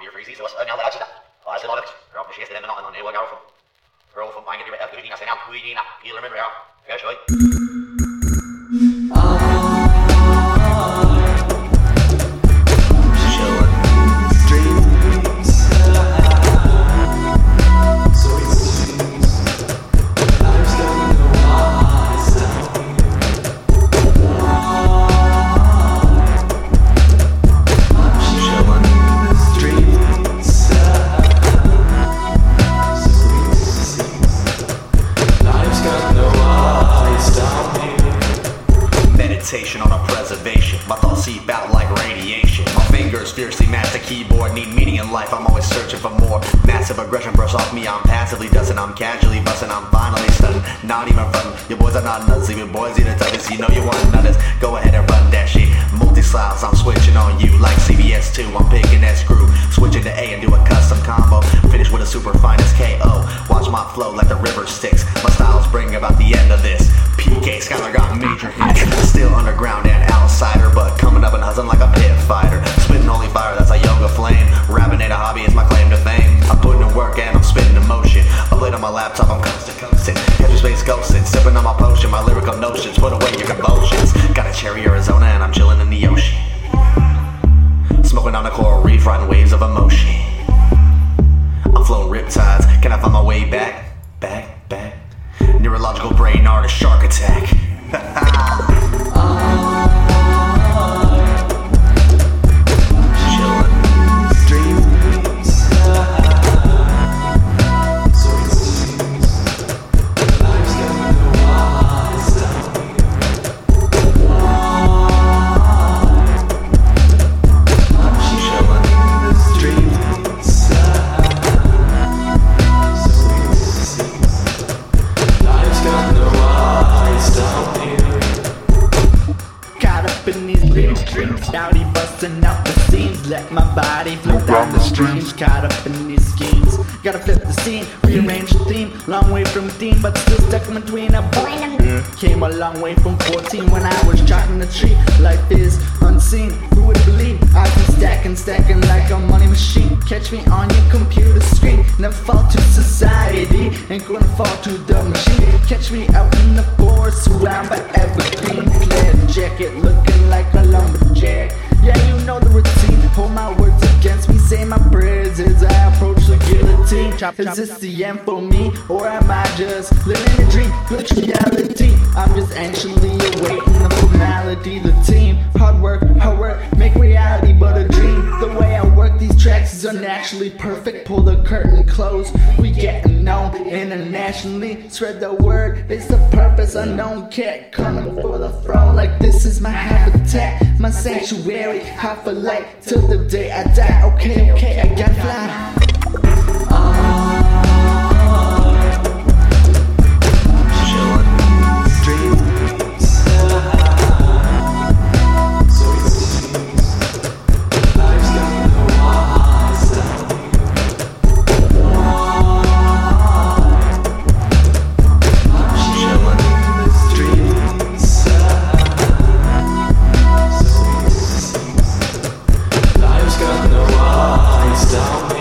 weer freezy, zoals een even goed, als. Ja, sorry. Life. I'm always searching for more. Massive aggression brush off me. I'm passively dusting. I'm casually busting. I'm finally stunning. Not even frontin'. Your boys are not nuts. Even boys eat the tightest. You know you want nutters. Go ahead and run that shit. Multi styles. I'm switching on you like CBS 2. I'm picking that screw. Switching to A and do a custom combo. Finish with a super finest KO. Watch my flow like the River Styx. My styles bring about the end of this. PK Skylar my laptop, I'm coasting. Catch space ghosting, sipping on my potion. My lyrical notions, put away your convulsions. Got a cherry Arizona and I'm chilling in the ocean. Smoking on a coral reef, riding waves of emotion. I'm flowing riptides. Can I find my way back? Back, back. Neurological brain artist shark attack. up in these big streams, dowdy busting out the seams. Let my body flow down the streams. Caught up in these schemes, gotta flip the scene, rearrange the theme. Long way from theme, but still stuck in between a boy and a Came a long way from 14 when I was charting the tree. Life is unseen, who would believe? I've been stacking, stacking like a money machine. Catch me on your computer screen, never fall to society. Ain't gonna fall to the machine. Catch me out in the forest, surrounded by evergreen. As I approach the guillotine. Is this the end for me, or am I just living a dream? Glitch reality. I'm just anxiously unnaturally perfect. Pull the curtain close. We getting known internationally. Spread the word. It's the purpose. Unknown cat coming for the throne. Like this is my habitat, my sanctuary. High for light till the day I die. Okay, okay, I gotta fly. sound.